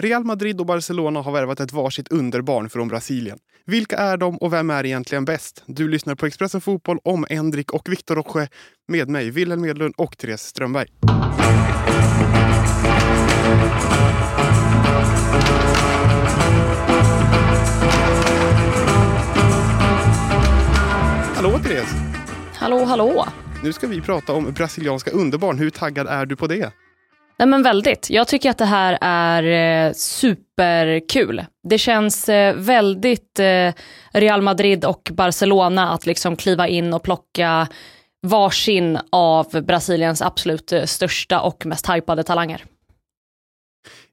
Real Madrid och Barcelona har värvat ett varsitt underbarn från Brasilien. Vilka är de och vem är egentligen bäst? Du lyssnar på Expressen Fotboll om Endrik och Victor Roche med mig, Wilhelm Medlund och Therese Strömberg. Hallå Therese! Hallå, hallå! Nu ska vi prata om brasilianska underbarn. Hur taggad är du på det? Nej men väldigt. Jag tycker att det här är eh, superkul. Det känns eh, väldigt eh, Real Madrid och Barcelona att liksom kliva in och plocka varsin av Brasiliens absolut största och mest hypade talanger.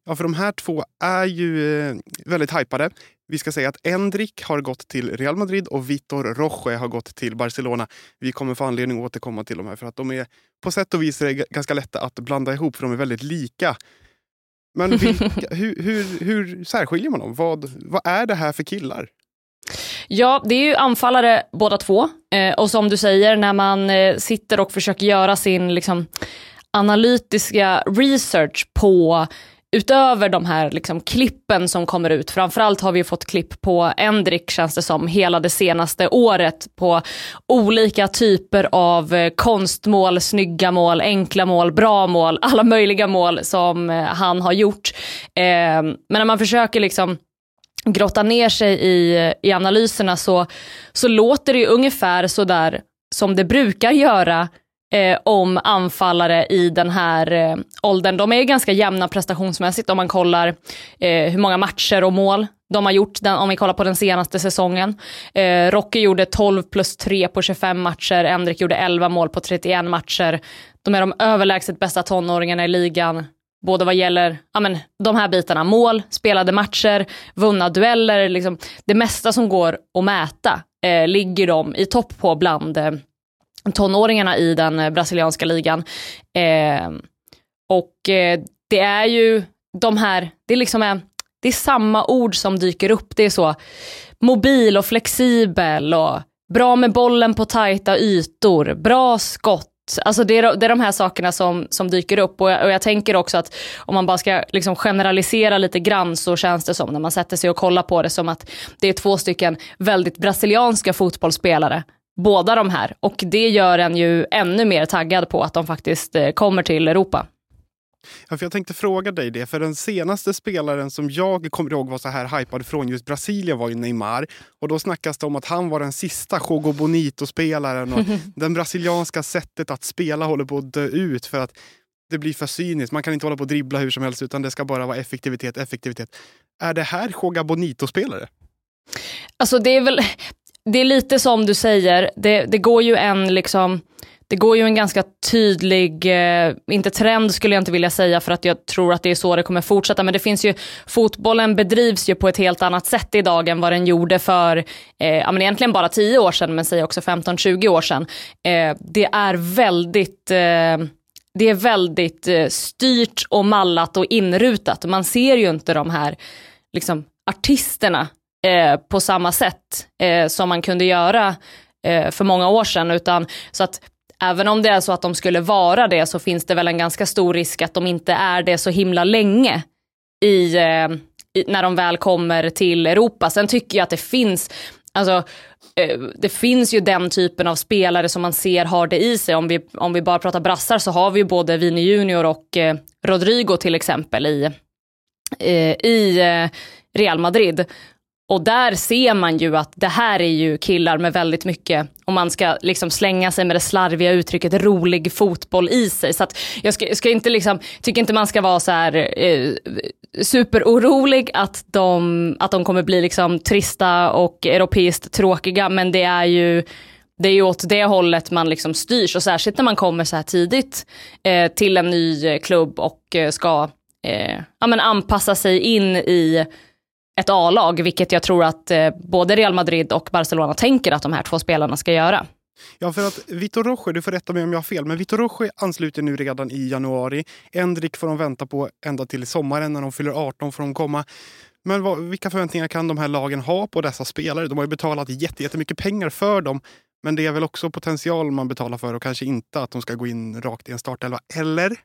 Ja, för de här två är ju eh, väldigt hypade. Vi ska säga att Endrik har gått till Real Madrid och Vitor Roche har gått till Barcelona. Vi kommer få anledning att återkomma till de här för att de är på sätt och vis det ganska lätta att blanda ihop för de är väldigt lika. Men vilka, hur, hur, hur särskiljer man dem? Vad, vad är det här för killar? Ja, det är ju anfallare båda två. Eh, och som du säger, när man eh, sitter och försöker göra sin liksom, analytiska research på utöver de här liksom, klippen som kommer ut, framförallt har vi fått klipp på Endrik känns det som, hela det senaste året på olika typer av eh, konstmål, snygga mål, enkla mål, bra mål, alla möjliga mål som eh, han har gjort. Ehm, men när man försöker liksom grotta ner sig i, i analyserna så, så låter det ju ungefär sådär som det brukar göra eh, om anfallare i den här eh, åldern. De är ganska jämna prestationsmässigt om man kollar eh, hur många matcher och mål de har gjort, den, om vi kollar på den senaste säsongen. Eh, Rocky gjorde 12 plus 3 på 25 matcher, Endrik gjorde 11 mål på 31 matcher. De är de överlägset bästa tonåringarna i ligan både vad gäller ja, men, de här bitarna, mål, spelade matcher, vunna dueller, liksom, det mesta som går att mäta eh, ligger de i topp på bland eh, tonåringarna i den eh, brasilianska ligan. Eh, och eh, det är ju de här, det liksom är, det är samma ord som dyker upp. Det är så mobil och flexibel och bra med bollen på tajta ytor, bra skott. Alltså det är, det är de här sakerna som, som dyker upp och jag, och jag tänker också att om man bara ska liksom generalisera lite grann så känns det som när man sätter sig och kollar på det som att det är två stycken väldigt brasilianska fotbollsspelare båda de här. Och det gör en ju ännu mer taggad på att de faktiskt eh, kommer till Europa. Ja, för jag tänkte fråga dig det, för den senaste spelaren som jag kommer ihåg var så här hypad från just Brasilien var ju Neymar. Och då snackas det om att han var den sista Jogo Bonito-spelaren och den brasilianska sättet att spela håller på att dö ut för att det blir för cyniskt. Man kan inte hålla på och dribbla hur som helst utan det ska bara vara effektivitet, effektivitet. Är det här Joga Bonito-spelare? Alltså det är väl, det är lite som du säger, det, det går ju en liksom det går ju en ganska tydlig, eh, inte trend skulle jag inte vilja säga för att jag tror att det är så det kommer fortsätta, men det finns ju, fotbollen bedrivs ju på ett helt annat sätt idag än vad den gjorde för, eh, ja men egentligen bara 10 år sedan, men säg också 15-20 år sedan. Eh, det är väldigt eh, det är väldigt eh, styrt och mallat och inrutat. Man ser ju inte de här liksom, artisterna eh, på samma sätt eh, som man kunde göra eh, för många år sedan. Utan, så att även om det är så att de skulle vara det så finns det väl en ganska stor risk att de inte är det så himla länge i, eh, i när de väl kommer till Europa. Sen tycker jag att det finns, alltså eh, det finns ju den typen av spelare som man ser har det i sig. Om vi, om vi bara pratar brassar så har vi ju både Vini Junior och eh, Rodrigo till exempel i, eh, i eh, Real Madrid. Och där ser man ju att det här är ju killar med väldigt mycket, om man ska liksom slänga sig med det slarviga uttrycket, rolig fotboll i sig. Så att jag ska, ska inte liksom, tycker inte man ska vara så här eh, superorolig att de, att de kommer bli liksom trista och europeiskt tråkiga, men det är ju det är ju åt det hållet man liksom styrs och särskilt när man kommer så här tidigt eh, till en ny klubb och eh, ska eh, ja, men anpassa sig in i ett A-lag, vilket jag tror att eh, både Real Madrid och Barcelona tänker att de här två spelarna ska göra. Ja, för att Vitor Roche, du får rätta mig om jag har fel, men Vitor Roche ansluter nu redan i januari. Endrik får de vänta på ända till sommaren. När de fyller 18 får de komma. Men vad, vilka förväntningar kan de här lagen ha på dessa spelare? De har ju betalat jättemycket pengar för dem. Men det är väl också potential man betalar för och kanske inte att de ska gå in rakt i en startelva, eller?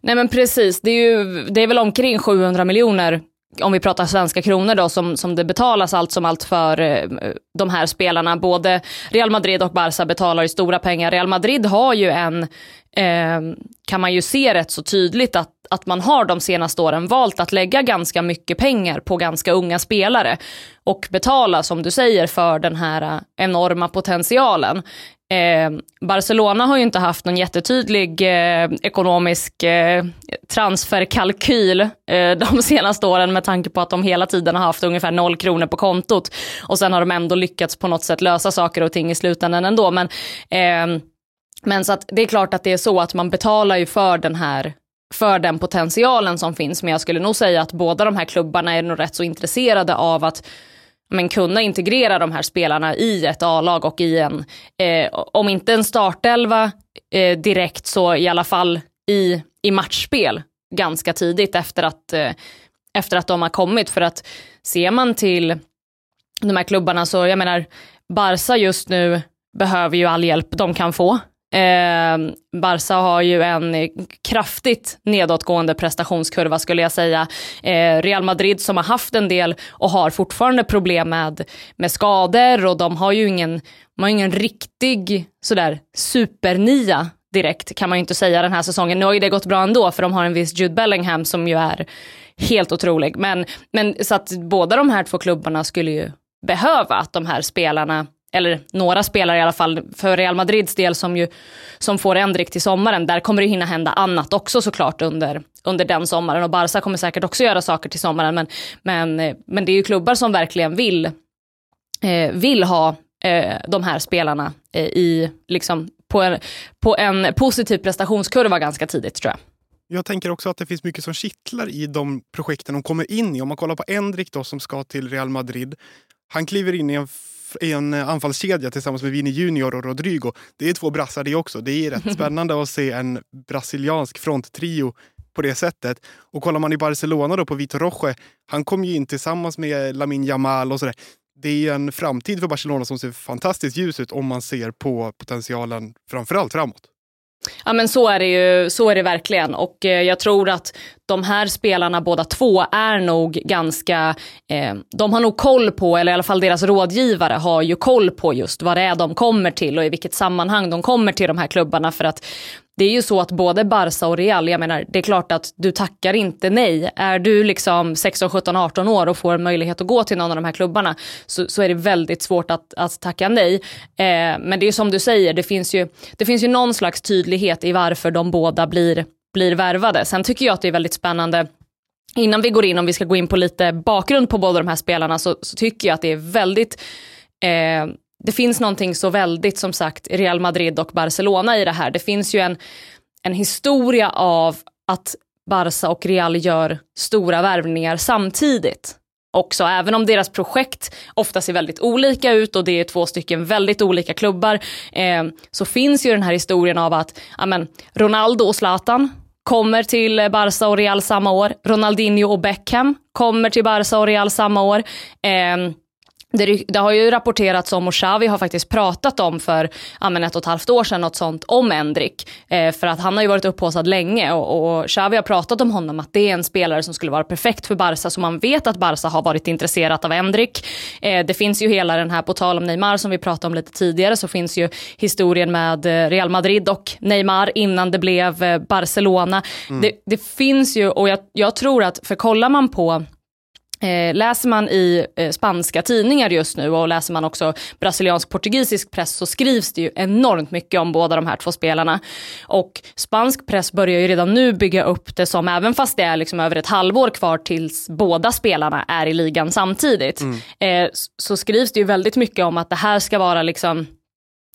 Nej men precis, det är, ju, det är väl omkring 700 miljoner om vi pratar svenska kronor då, som, som det betalas allt som allt för eh, de här spelarna. Både Real Madrid och Barca betalar ju stora pengar. Real Madrid har ju en, eh, kan man ju se rätt så tydligt att, att man har de senaste åren valt att lägga ganska mycket pengar på ganska unga spelare och betala, som du säger, för den här äh, enorma potentialen. Eh, Barcelona har ju inte haft någon jättetydlig eh, ekonomisk eh, transferkalkyl eh, de senaste åren med tanke på att de hela tiden har haft ungefär noll kronor på kontot. Och sen har de ändå lyckats på något sätt lösa saker och ting i slutändan ändå. Men, eh, men så att det är klart att det är så att man betalar ju för den här för den potentialen som finns. Men jag skulle nog säga att båda de här klubbarna är nog rätt så intresserade av att men kunna integrera de här spelarna i ett A-lag och i en, eh, om inte en startelva eh, direkt så i alla fall i, i matchspel ganska tidigt efter att, eh, efter att de har kommit. För att ser man till de här klubbarna så, jag menar, Barca just nu behöver ju all hjälp de kan få. Eh, Barca har ju en kraftigt nedåtgående prestationskurva skulle jag säga. Eh, Real Madrid som har haft en del och har fortfarande problem med, med skador och de har ju ingen, de har ingen riktig sådär supernia direkt kan man ju inte säga den här säsongen. Nu har ju det gått bra ändå för de har en viss Jude Bellingham som ju är helt otrolig. Men, men så att båda de här två klubbarna skulle ju behöva att de här spelarna eller några spelare i alla fall, för Real Madrids del som ju som får Endrik till sommaren, där kommer det hinna hända annat också såklart under, under den sommaren och Barca kommer säkert också göra saker till sommaren men, men, eh, men det är ju klubbar som verkligen vill, eh, vill ha eh, de här spelarna eh, i, liksom, på, en, på en positiv prestationskurva ganska tidigt tror jag. Jag tänker också att det finns mycket som kittlar i de projekten de kommer in i. Om man kollar på Endrik då som ska till Real Madrid. Han kliver in i en i en eh, anfallskedja tillsammans med Vini Junior och Rodrigo. Det är två brassar det också. Det är rätt spännande att se en brasiliansk fronttrio på det sättet. Och kollar man i Barcelona då på Vitor Roche, han kom ju in tillsammans med Lamin Jamal och sådär. Det är en framtid för Barcelona som ser fantastiskt ljus ut om man ser på potentialen framförallt framåt. Ja men så är det ju, så är det verkligen och eh, jag tror att de här spelarna båda två är nog ganska, eh, de har nog koll på, eller i alla fall deras rådgivare har ju koll på just vad det är de kommer till och i vilket sammanhang de kommer till de här klubbarna för att det är ju så att både Barca och Real, jag menar det är klart att du tackar inte nej. Är du liksom 16, 17, 18 år och får möjlighet att gå till någon av de här klubbarna så, så är det väldigt svårt att, att tacka nej. Eh, men det är som du säger, det finns, ju, det finns ju någon slags tydlighet i varför de båda blir, blir värvade. Sen tycker jag att det är väldigt spännande Innan vi går in, om vi ska gå in på lite bakgrund på båda de här spelarna, så, så tycker jag att det är väldigt eh, det finns någonting så väldigt som sagt Real Madrid och Barcelona i det här. Det finns ju en, en historia av att Barca och Real gör stora värvningar samtidigt också, även om deras projekt ofta ser väldigt olika ut och det är två stycken väldigt olika klubbar, eh, så finns ju den här historien av att amen, Ronaldo och Zlatan kommer till Barca och Real samma år, Ronaldinho och Beckham kommer till Barca och Real samma år. Eh, det, det, har ju rapporterats om och Xavi har faktiskt pratat om för ja, ett och ett halvt år sedan något sånt om Endrik. Eh, för att han har ju varit upphåsad länge och, och Xavi har pratat om honom att det är en spelare som skulle vara perfekt för Barca så man vet att Barca har varit intresserat av Endrik. Eh, det finns ju hela den här, på tal om Neymar som vi pratade om lite tidigare så finns ju historien med eh, Real Madrid och Neymar innan det blev eh, Barcelona. Mm. Det, det, finns ju och jag, jag tror att, för kollar man på Eh, läser man i eh, spanska tidningar just nu och läser man också brasiliansk-portugisisk press så skrivs det ju enormt mycket om båda de här två spelarna. Och spansk press börjar ju redan nu bygga upp det som, även fast det är liksom över ett halvår kvar tills båda spelarna är i ligan samtidigt, mm. eh, så skrivs det ju väldigt mycket om att det här ska vara liksom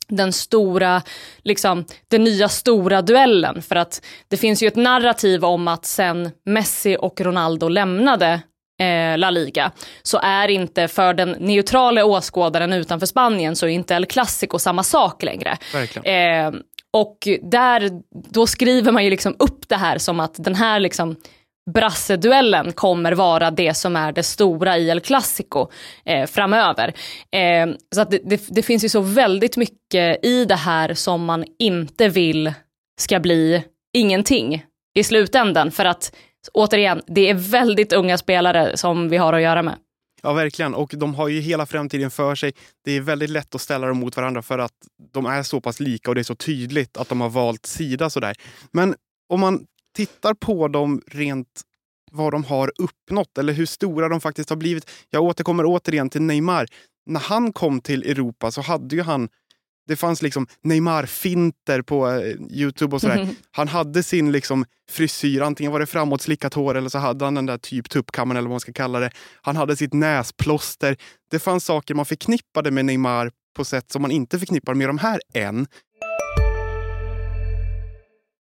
den stora, liksom, den nya stora duellen. För att det finns ju ett narrativ om att sen Messi och Ronaldo lämnade eh, La Liga så är inte för den neutrala åskådaren utanför Spanien så är inte El Clasico samma sak längre. Eh, och där, då skriver man ju liksom upp det här som att den här liksom brasseduellen kommer vara det som är det stora i El Clasico eh, framöver. Eh, så att det, det, det, finns ju så väldigt mycket i det här som man inte vill ska bli ingenting i slutändan. För att återigen, det är väldigt unga spelare som vi har att göra med. Ja, verkligen. Och de har ju hela framtiden för sig. Det är väldigt lätt att ställa dem mot varandra för att de är så pass lika och det är så tydligt att de har valt sida sådär. Men om man tittar på dem rent vad de har uppnått eller hur stora de faktiskt har blivit. Jag återkommer återigen till Neymar. När han kom till Europa så hade ju han det fanns liksom Neymar-finter på eh, Youtube och sådär. Mm. Han hade sin liksom frisyr, antingen var det framåtslickat hår eller så hade han den där typ tuppkammaren eller vad man ska kalla det. Han hade sitt näsplåster. Det fanns saker man förknippade med Neymar på sätt som man inte förknippar med de här än.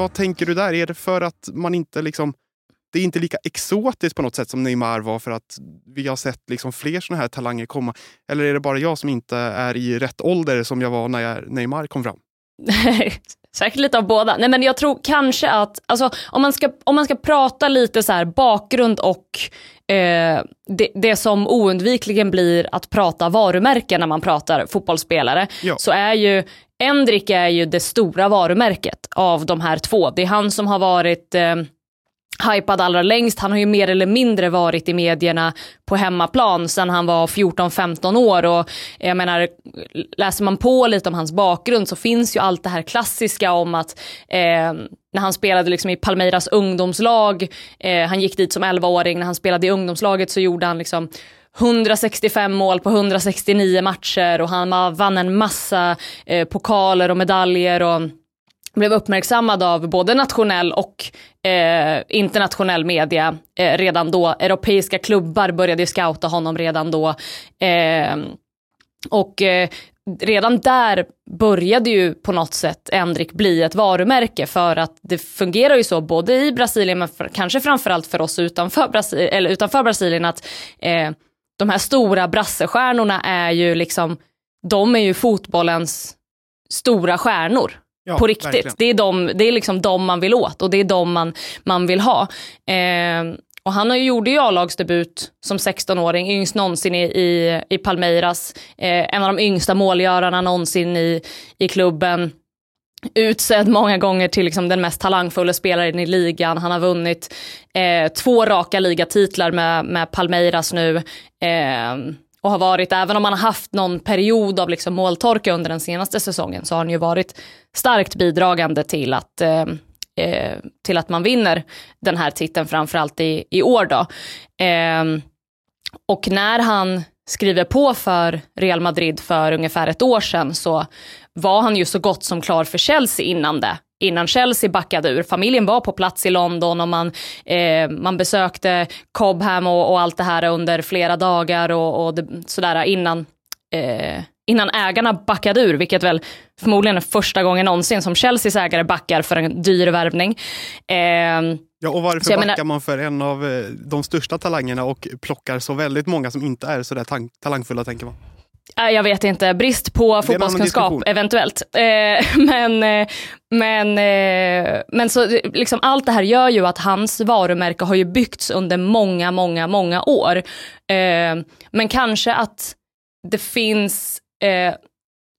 vad tänker du där? Är det för att man inte liksom det är inte lika exotiskt på något sätt som Neymar var för att vi har sett liksom fler såna här talanger komma. Eller är det bara jag som inte är i rätt ålder som jag var när jag, Neymar kom fram? Säkert lite av båda. Nej men jag tror kanske att, alltså, om, man ska, om man ska prata lite så här bakgrund och eh, det, det, som oundvikligen blir att prata varumärken när man pratar fotbollsspelare, ja. så är ju Endrick är ju det stora varumärket av de här två. Det är han som har varit eh, hypad allra längst. Han har ju mer eller mindre varit i medierna på hemmaplan sedan han var 14-15 år. Och jag menar, läser man på lite om hans bakgrund så finns ju allt det här klassiska om att eh, när han spelade liksom i Palmeiras ungdomslag, eh, han gick dit som 11-åring, när han spelade i ungdomslaget så gjorde han liksom 165 mål på 169 matcher och han vann en massa eh, pokaler och medaljer och blev uppmärksammad av både nationell och eh, internationell media eh, redan då. Europeiska klubbar började scouta honom redan då. Eh, och eh, redan där började ju på något sätt Endrik bli ett varumärke för att det fungerar ju så både i Brasilien men för, kanske framförallt för oss utanför, Brasi eller utanför Brasilien att eh, de här stora brassestjärnorna är ju liksom, de är ju fotbollens stora stjärnor. Ja, på riktigt. Det är, de, det är liksom de man vill åt och det är de man, man vill ha. Eh, och han gjorde ju A-lagsdebut som 16-åring, yngst någonsin i, i, i Palmeiras. Eh, en av de yngsta målgörarna någonsin i, i klubben utsedd många gånger till liksom den mest talangfulla spelaren i ligan. Han har vunnit eh, två raka ligatitlar med, med Palmeiras nu. Eh, och har varit, även om han har haft någon period av liksom måltorka under den senaste säsongen, så har han ju varit starkt bidragande till att, eh, eh till att man vinner den här titeln, framförallt i, i år. Då. Eh, och när han skriver på för Real Madrid för ungefär ett år sedan så var han ju så gott som klar för Chelsea innan det. Innan Chelsea backade ur. Familjen var på plats i London och man, eh, man besökte Cobham och, och, allt det här under flera dagar och, och det, sådär innan, eh, innan ägarna backade ur, vilket väl förmodligen är första gången någonsin som Chelseas ägare backar för en dyr värvning. Eh, Ja, och varför backar menar, man för en av eh, de största talangerna och plockar så väldigt många som inte är så där talangfulla, tänker man? Jag vet inte, brist på fotbollskunskap eventuellt. Eh, men, eh, men, men så liksom allt det här gör ju att hans varumärke har ju byggts under många, många, många år. Men kanske att det finns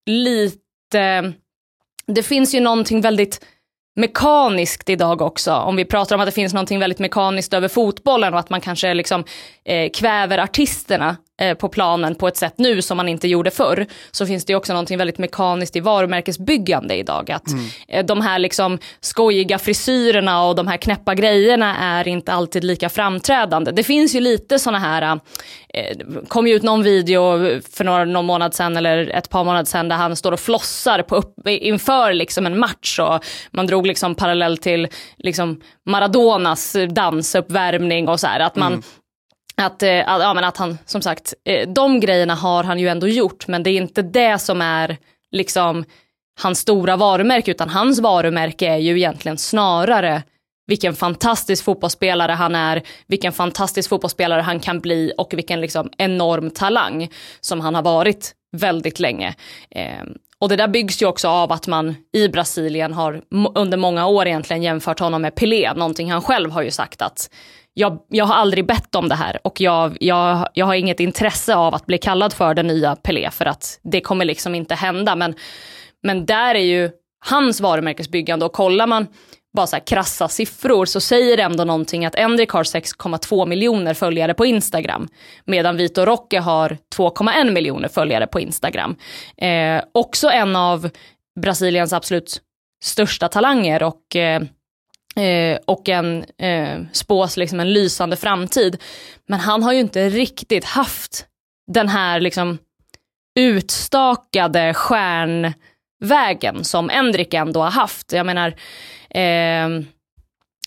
lite, det finns ju någonting väldigt mekaniskt idag också. Om vi pratar om att det finns någonting väldigt mekaniskt över fotbollen och att man kanske liksom eh, kväver artisterna på planen på ett sätt nu som man inte gjorde förr, så finns det också någonting väldigt mekaniskt i varumärkesbyggande idag. Att mm. Eh, de här liksom skojiga frisyrerna och de här knäppa grejerna är inte alltid lika framträdande. Det finns ju lite såna här, eh, kom ju ut någon video för några, någon månad sedan eller ett par månader sedan där han står och flossar på upp, inför liksom en match och man drog liksom parallell till liksom Maradonas dansuppvärmning och så här, att man mm Eh, att, ja, men att han, som sagt, eh, de grejerna har han ju ändå gjort, men det är inte det som är liksom hans stora varumärke, utan hans varumärke är ju egentligen snarare vilken fantastisk fotbollsspelare han är, vilken fantastisk fotbollsspelare han kan bli och vilken liksom enorm talang som han har varit väldigt länge. Eh, och det där byggs ju också av att man i Brasilien har under många år egentligen jämfört honom med Pelé, någonting han själv har ju sagt att jag, jag har aldrig bett om det här och jag, jag, jag har inget intresse av att bli kallad för den nya Pelé för att det kommer liksom inte hända. Men, men där är ju hans varumärkesbyggande och kollar man bara så här krassa siffror så säger det ändå någonting att Endrik har 6,2 miljoner följare på Instagram medan Vito Rocke har 2,1 miljoner följare på Instagram. Eh, också en av Brasiliens absolut största talanger och eh, Eh, och en eh, spås liksom en lysande framtid. Men han har ju inte riktigt haft den här liksom utstakade stjärnvägen som Endrik ändå har haft. Jag menar, eh,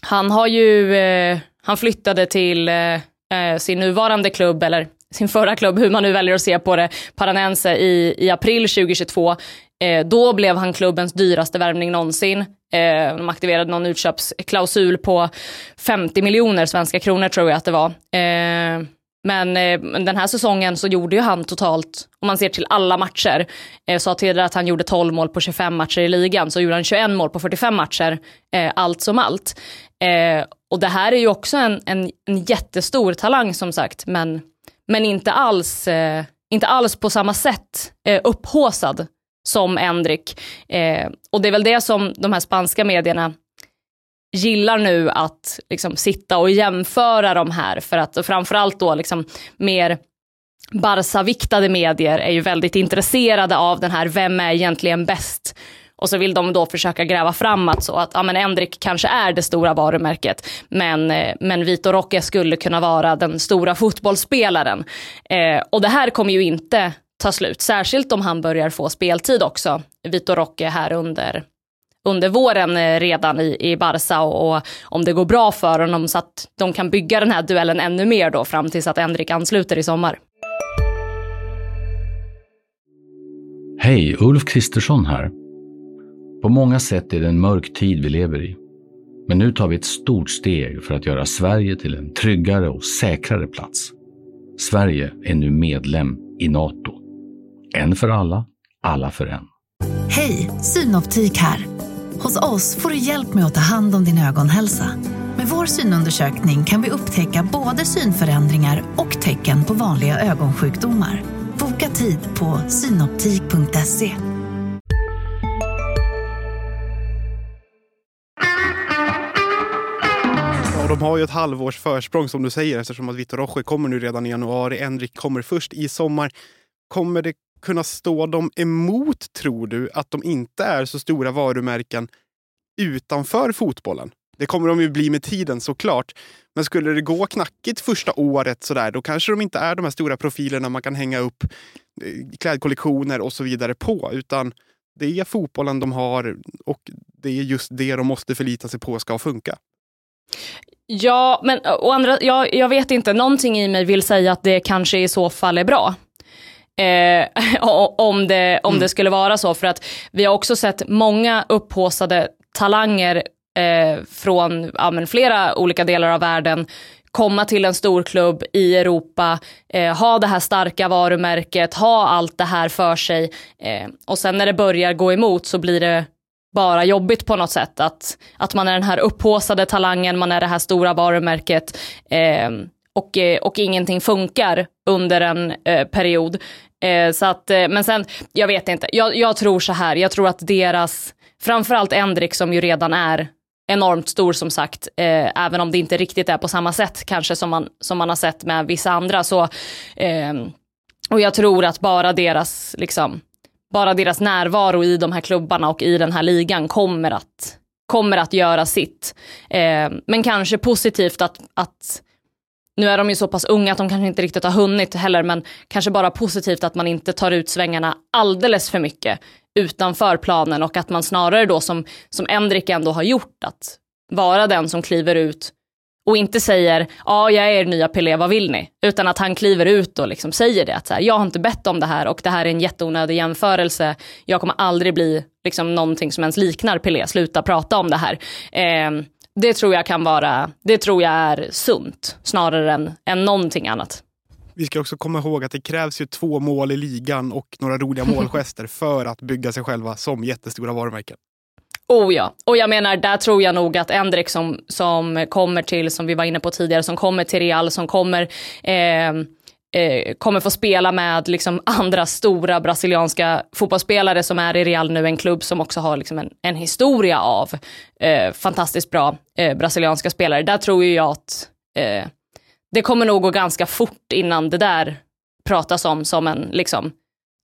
han har ju, eh, han flyttade till eh, eh sin nuvarande klubb, eller sin förra klubb, hur man nu väljer att se på det, Paranense i, i april 2022. Eh, då blev han klubbens dyraste värvning någonsin. Eh, de aktiverade någon utköpsklausul på 50 miljoner svenska kronor tror jag att det var. Eh, men eh, den här säsongen så gjorde ju han totalt, om man ser till alla matcher, eh, sa tidigare att han gjorde 12 mål på 25 matcher i ligan, så gjorde han 21 mål på 45 matcher, eh, allt som allt. Eh, och det här är ju också en, en, en jättestor talang som sagt, men, men inte, alls, eh, inte alls på samma sätt eh, upphåsad som Endrik. Eh, och det är väl det som de här spanska medierna gillar nu att liksom, sitta och jämföra de här för att framförallt då liksom mer Barca-viktade medier är ju väldigt intresserade av den här, vem är egentligen bäst? Och så vill de då försöka gräva fram att, så att ja, men Endrik kanske är det stora varumärket, men, eh, men Vitor Roque skulle kunna vara den stora fotbollsspelaren. Eh, och det här kommer ju inte ta slut. Särskilt om han börjar få speltid också, Vitor Roque här under, under våren eh, redan i, i Barca och, och, om det går bra för honom så att de kan bygga den här duellen ännu mer då fram tills att Endrik ansluter i sommar. Hej, Ulf Kristersson här. På många sätt är det en mörk tid vi lever i. Men nu tar vi ett stort steg för att göra Sverige till en tryggare och säkrare plats. Sverige är nu medlem i Nato. En för alla, alla för en. Hej, Synoptik här. Hos oss får du hjälp med att ta hand om din ögonhälsa. Med vår synundersökning kan vi upptäcka både synförändringar och tecken på vanliga ögonsjukdomar. Boka tid på synoptik.se. Ja, de har ju ett halvårs försprång som du säger eftersom att Vitor Roche kommer nu redan i januari. Enrik kommer först i sommar. Kommer det kunna stå dem emot, tror du, att de inte är så stora varumärken utanför fotbollen? Det kommer de ju bli med tiden såklart. Men skulle det gå knackigt första året sådär, då kanske de inte är de här stora profilerna man kan hänga upp eh, klädkollektioner och så vidare på. Utan det är fotbollen de har och det är just det de måste förlita sig på ska funka. Ja, men eh, å andra, ja, jag vet inte, någonting i mig vill säga att det kanske i så fall är bra. Eh, om det, om mm. det skulle vara så. För att vi har också sett många upphåsade talanger eh, från ja, flera olika delar av världen komma till en stor klubb i Europa, eh, ha det här starka varumärket, ha allt det här för sig. Eh, och sen när det börjar gå emot så blir det bara jobbigt på något sätt. Att, att man är den här upphåsade talangen, man är det här stora varumärket. Och, eh, och ingenting funkar under en eh, period. Eh, så att, eh, men sen, jag vet inte, jag, jag, tror så här, jag tror att deras, framförallt Endrik som ju redan är enormt stor som sagt, eh, även om det inte riktigt är på samma sätt kanske som man, som man har sett med vissa andra. Så, ehm, och jag tror att bara deras, liksom, bara deras närvaro i de här klubbarna och i den här ligan kommer att, kommer att göra sitt. Eh, men kanske positivt att, att nu är de ju så pass unga att de kanske inte riktigt har hunnit heller, men kanske bara positivt att man inte tar ut svängarna alldeles för mycket utanför planen och att man snarare då som, som Endrik ändå har gjort, att vara den som kliver ut och inte säger ja, jag är er nya Pelé, vad vill ni? Utan att han kliver ut och liksom säger det, att så här, jag har inte bett om det här och det här är en jätteonödig jämförelse. Jag kommer aldrig bli liksom någonting som ens liknar Pelé, sluta prata om det här. Eh, det tror jag kan vara, det tror jag är sunt snarare än, än någonting annat. Vi ska också komma ihåg att det krävs ju två mål i ligan och några roliga målgester för att bygga sig själva som jättestora varumärken. Oh ja, och jag menar där tror jag nog att Endrik som, som kommer till, som vi var inne på tidigare, som kommer till Real, som kommer eh, eh, kommer få spela med liksom andra stora brasilianska fotbollsspelare som är i Real nu, en klubb som också har liksom en, en historia av eh, fantastiskt bra eh, brasilianska spelare. Där tror jag att eh, det kommer nog gå ganska fort innan det där pratas om som en, liksom,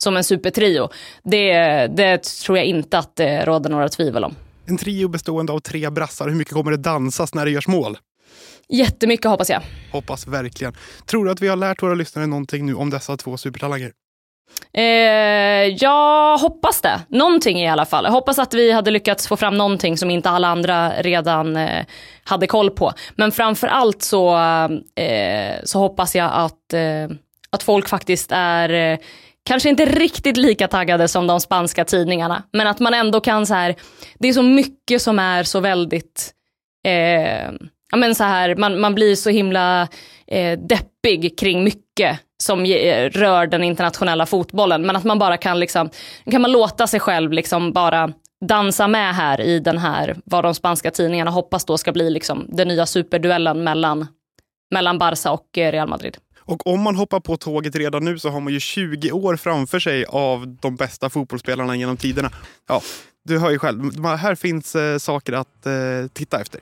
som en supertrio. Det, det tror jag inte att det råder några tvivel om. En trio bestående av tre brassar, hur mycket kommer det dansas när det görs mål? Jättemycket hoppas jag. Hoppas verkligen. Tror du att vi har lärt våra lyssnare någonting nu om dessa två supertalanger? Eh, jag hoppas det. Någonting i alla fall. Jag hoppas att vi hade lyckats få fram någonting som inte alla andra redan eh, hade koll på. Men framför allt så, eh, så hoppas jag att, eh, att folk faktiskt är eh, kanske inte riktigt lika taggade som de spanska tidningarna. Men att man ändå kan så här, det är så mycket som är så väldigt eh, ja, men så här, man, man blir så himla eh, deppig kring mycket som ge, eh, rör den internationella fotbollen. Men att man bara kan, liksom, kan man låta sig själv liksom bara dansa med här i den här, vad de spanska tidningarna hoppas då ska bli liksom den nya superduellen mellan, mellan Barca och eh, Real Madrid. Och om man hoppar på tåget redan nu så har man ju 20 år framför sig av de bästa fotbollsspelarna genom tiderna. Ja, du hör ju själv, här finns eh, saker att eh, titta efter.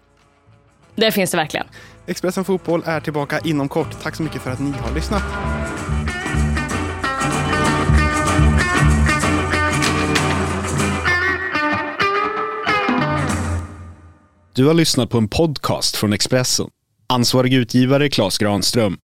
Det finns det verkligen. Expressen Fotboll är tillbaka inom kort. Tack så mycket för att ni har lyssnat. Du har lyssnat på en podcast från Expressen. Ansvarig utgivare Klas Granström